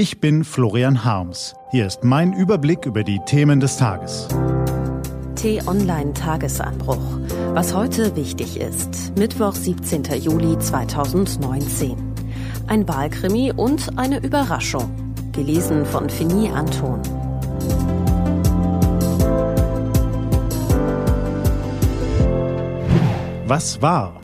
Ich bin Florian Harms. Hier ist mein Überblick über die Themen des Tages. T-Online Tagesanbruch. Was heute wichtig ist. Mittwoch, 17. Juli 2019. Ein Wahlkrimi und eine Überraschung. Gelesen von Fini Anton. Was war?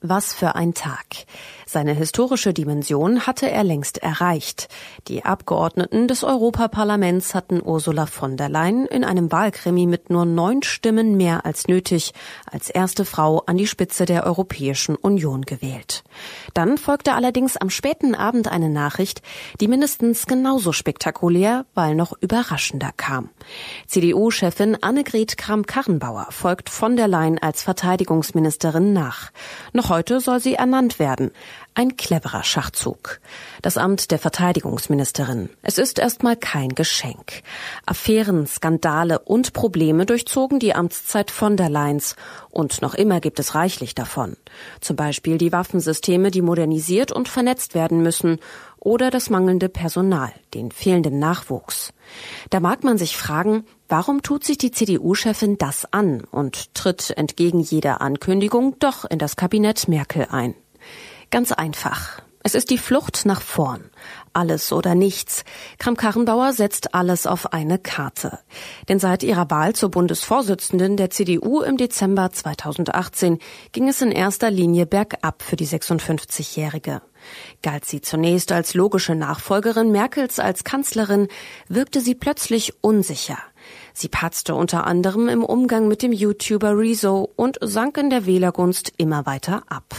Was für ein Tag. Seine historische Dimension hatte er längst erreicht. Die Abgeordneten des Europaparlaments hatten Ursula von der Leyen in einem Wahlkrimi mit nur neun Stimmen mehr als nötig als erste Frau an die Spitze der Europäischen Union gewählt. Dann folgte allerdings am späten Abend eine Nachricht, die mindestens genauso spektakulär, weil noch überraschender kam. CDU-Chefin Annegret Kramp-Karrenbauer folgt von der Leyen als Verteidigungsministerin nach. Noch heute soll sie ernannt werden. Ein cleverer Schachzug. Das Amt der Verteidigungsministerin. Es ist erstmal kein Geschenk. Affären, Skandale und Probleme durchzogen die Amtszeit von der Leyen's. Und noch immer gibt es reichlich davon. Zum Beispiel die Waffensysteme, die modernisiert und vernetzt werden müssen. Oder das mangelnde Personal, den fehlenden Nachwuchs. Da mag man sich fragen, warum tut sich die CDU-Chefin das an und tritt entgegen jeder Ankündigung doch in das Kabinett Merkel ein? Ganz einfach. Es ist die Flucht nach vorn. Alles oder nichts. Kramp-Karrenbauer setzt alles auf eine Karte. Denn seit ihrer Wahl zur Bundesvorsitzenden der CDU im Dezember 2018 ging es in erster Linie bergab für die 56-Jährige. Galt sie zunächst als logische Nachfolgerin Merkels als Kanzlerin, wirkte sie plötzlich unsicher. Sie patzte unter anderem im Umgang mit dem YouTuber Rezo und sank in der Wählergunst immer weiter ab.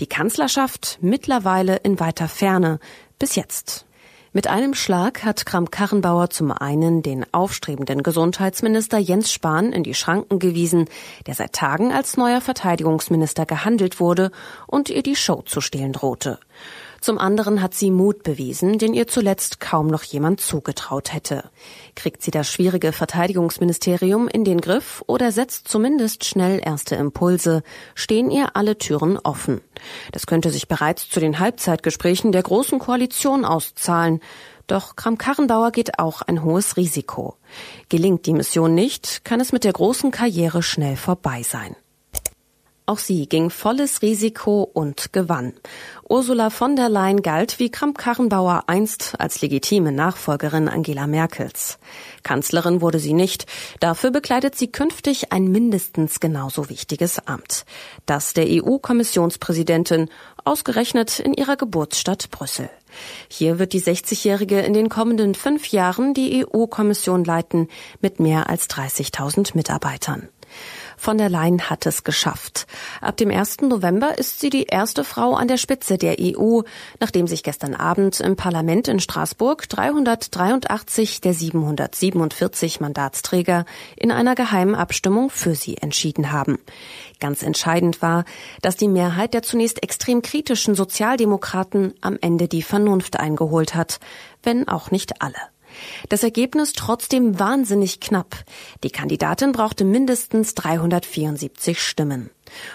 Die Kanzlerschaft mittlerweile in weiter Ferne, bis jetzt. Mit einem Schlag hat Kramp-Karrenbauer zum einen den aufstrebenden Gesundheitsminister Jens Spahn in die Schranken gewiesen, der seit Tagen als neuer Verteidigungsminister gehandelt wurde und ihr die Show zu stehlen drohte. Zum anderen hat sie Mut bewiesen, den ihr zuletzt kaum noch jemand zugetraut hätte. Kriegt sie das schwierige Verteidigungsministerium in den Griff oder setzt zumindest schnell erste Impulse, stehen ihr alle Türen offen. Das könnte sich bereits zu den Halbzeitgesprächen der Großen Koalition auszahlen. Doch Kram-Karrenbauer geht auch ein hohes Risiko. Gelingt die Mission nicht, kann es mit der großen Karriere schnell vorbei sein. Auch sie ging volles Risiko und gewann. Ursula von der Leyen galt wie Kramp-Karrenbauer einst als legitime Nachfolgerin Angela Merkels. Kanzlerin wurde sie nicht. Dafür bekleidet sie künftig ein mindestens genauso wichtiges Amt. Das der EU-Kommissionspräsidentin, ausgerechnet in ihrer Geburtsstadt Brüssel. Hier wird die 60-Jährige in den kommenden fünf Jahren die EU-Kommission leiten mit mehr als 30.000 Mitarbeitern. Von der Leyen hat es geschafft. Ab dem 1. November ist sie die erste Frau an der Spitze der EU, nachdem sich gestern Abend im Parlament in Straßburg 383 der 747 Mandatsträger in einer geheimen Abstimmung für sie entschieden haben. Ganz entscheidend war, dass die Mehrheit der zunächst extrem kritischen Sozialdemokraten am Ende die Vernunft eingeholt hat, wenn auch nicht alle. Das Ergebnis trotzdem wahnsinnig knapp. Die Kandidatin brauchte mindestens 374 Stimmen.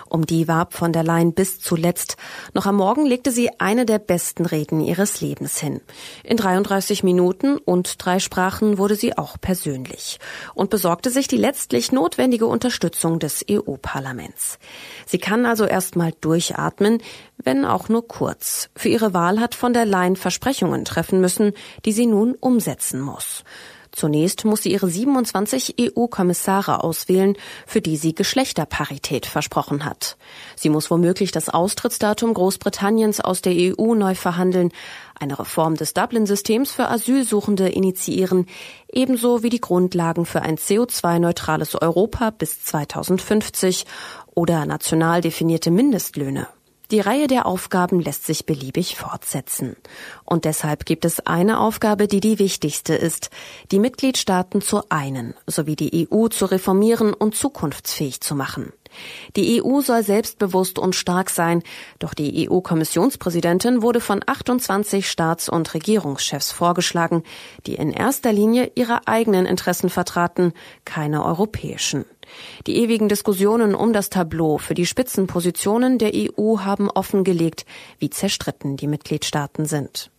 Um die warb von der Leyen bis zuletzt. Noch am Morgen legte sie eine der besten Reden ihres Lebens hin. In 33 Minuten und drei Sprachen wurde sie auch persönlich und besorgte sich die letztlich notwendige Unterstützung des EU-Parlaments. Sie kann also erstmal durchatmen, wenn auch nur kurz. Für ihre Wahl hat von der Leyen Versprechungen treffen müssen, die sie nun umsetzen muss. Zunächst muss sie ihre 27 EU-Kommissare auswählen, für die sie Geschlechterparität versprochen hat. Sie muss womöglich das Austrittsdatum Großbritanniens aus der EU neu verhandeln, eine Reform des Dublin-Systems für Asylsuchende initiieren, ebenso wie die Grundlagen für ein CO2-neutrales Europa bis 2050 oder national definierte Mindestlöhne. Die Reihe der Aufgaben lässt sich beliebig fortsetzen. Und deshalb gibt es eine Aufgabe, die die wichtigste ist, die Mitgliedstaaten zu einen, sowie die EU zu reformieren und zukunftsfähig zu machen. Die EU soll selbstbewusst und stark sein, doch die EU-Kommissionspräsidentin wurde von 28 Staats- und Regierungschefs vorgeschlagen, die in erster Linie ihre eigenen Interessen vertraten, keine europäischen. Die ewigen Diskussionen um das Tableau für die Spitzenpositionen der EU haben offengelegt, wie zerstritten die Mitgliedstaaten sind.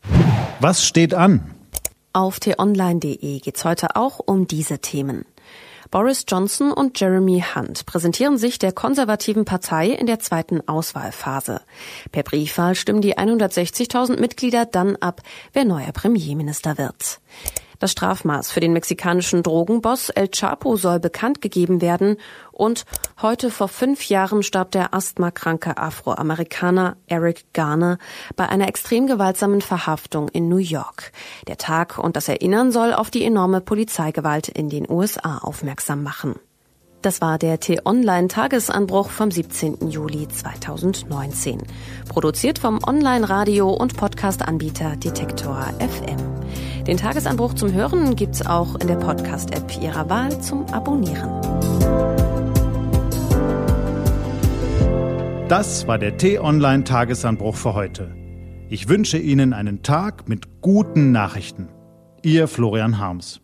Was steht an? Auf t-online.de geht's heute auch um diese Themen. Boris Johnson und Jeremy Hunt präsentieren sich der konservativen Partei in der zweiten Auswahlphase. Per Briefwahl stimmen die 160.000 Mitglieder dann ab, wer neuer Premierminister wird. Das Strafmaß für den mexikanischen Drogenboss El Chapo soll bekannt gegeben werden und heute vor fünf Jahren starb der asthmakranke Afroamerikaner Eric Garner bei einer extrem gewaltsamen Verhaftung in New York. Der Tag und das Erinnern soll auf die enorme Polizeigewalt in den USA aufmerksam machen. Das war der T-Online-Tagesanbruch vom 17. Juli 2019. Produziert vom Online-Radio- und Podcast-Anbieter Detektor FM. Den Tagesanbruch zum Hören gibt's auch in der Podcast-App Ihrer Wahl zum Abonnieren. Das war der T-Online-Tagesanbruch für heute. Ich wünsche Ihnen einen Tag mit guten Nachrichten. Ihr Florian Harms.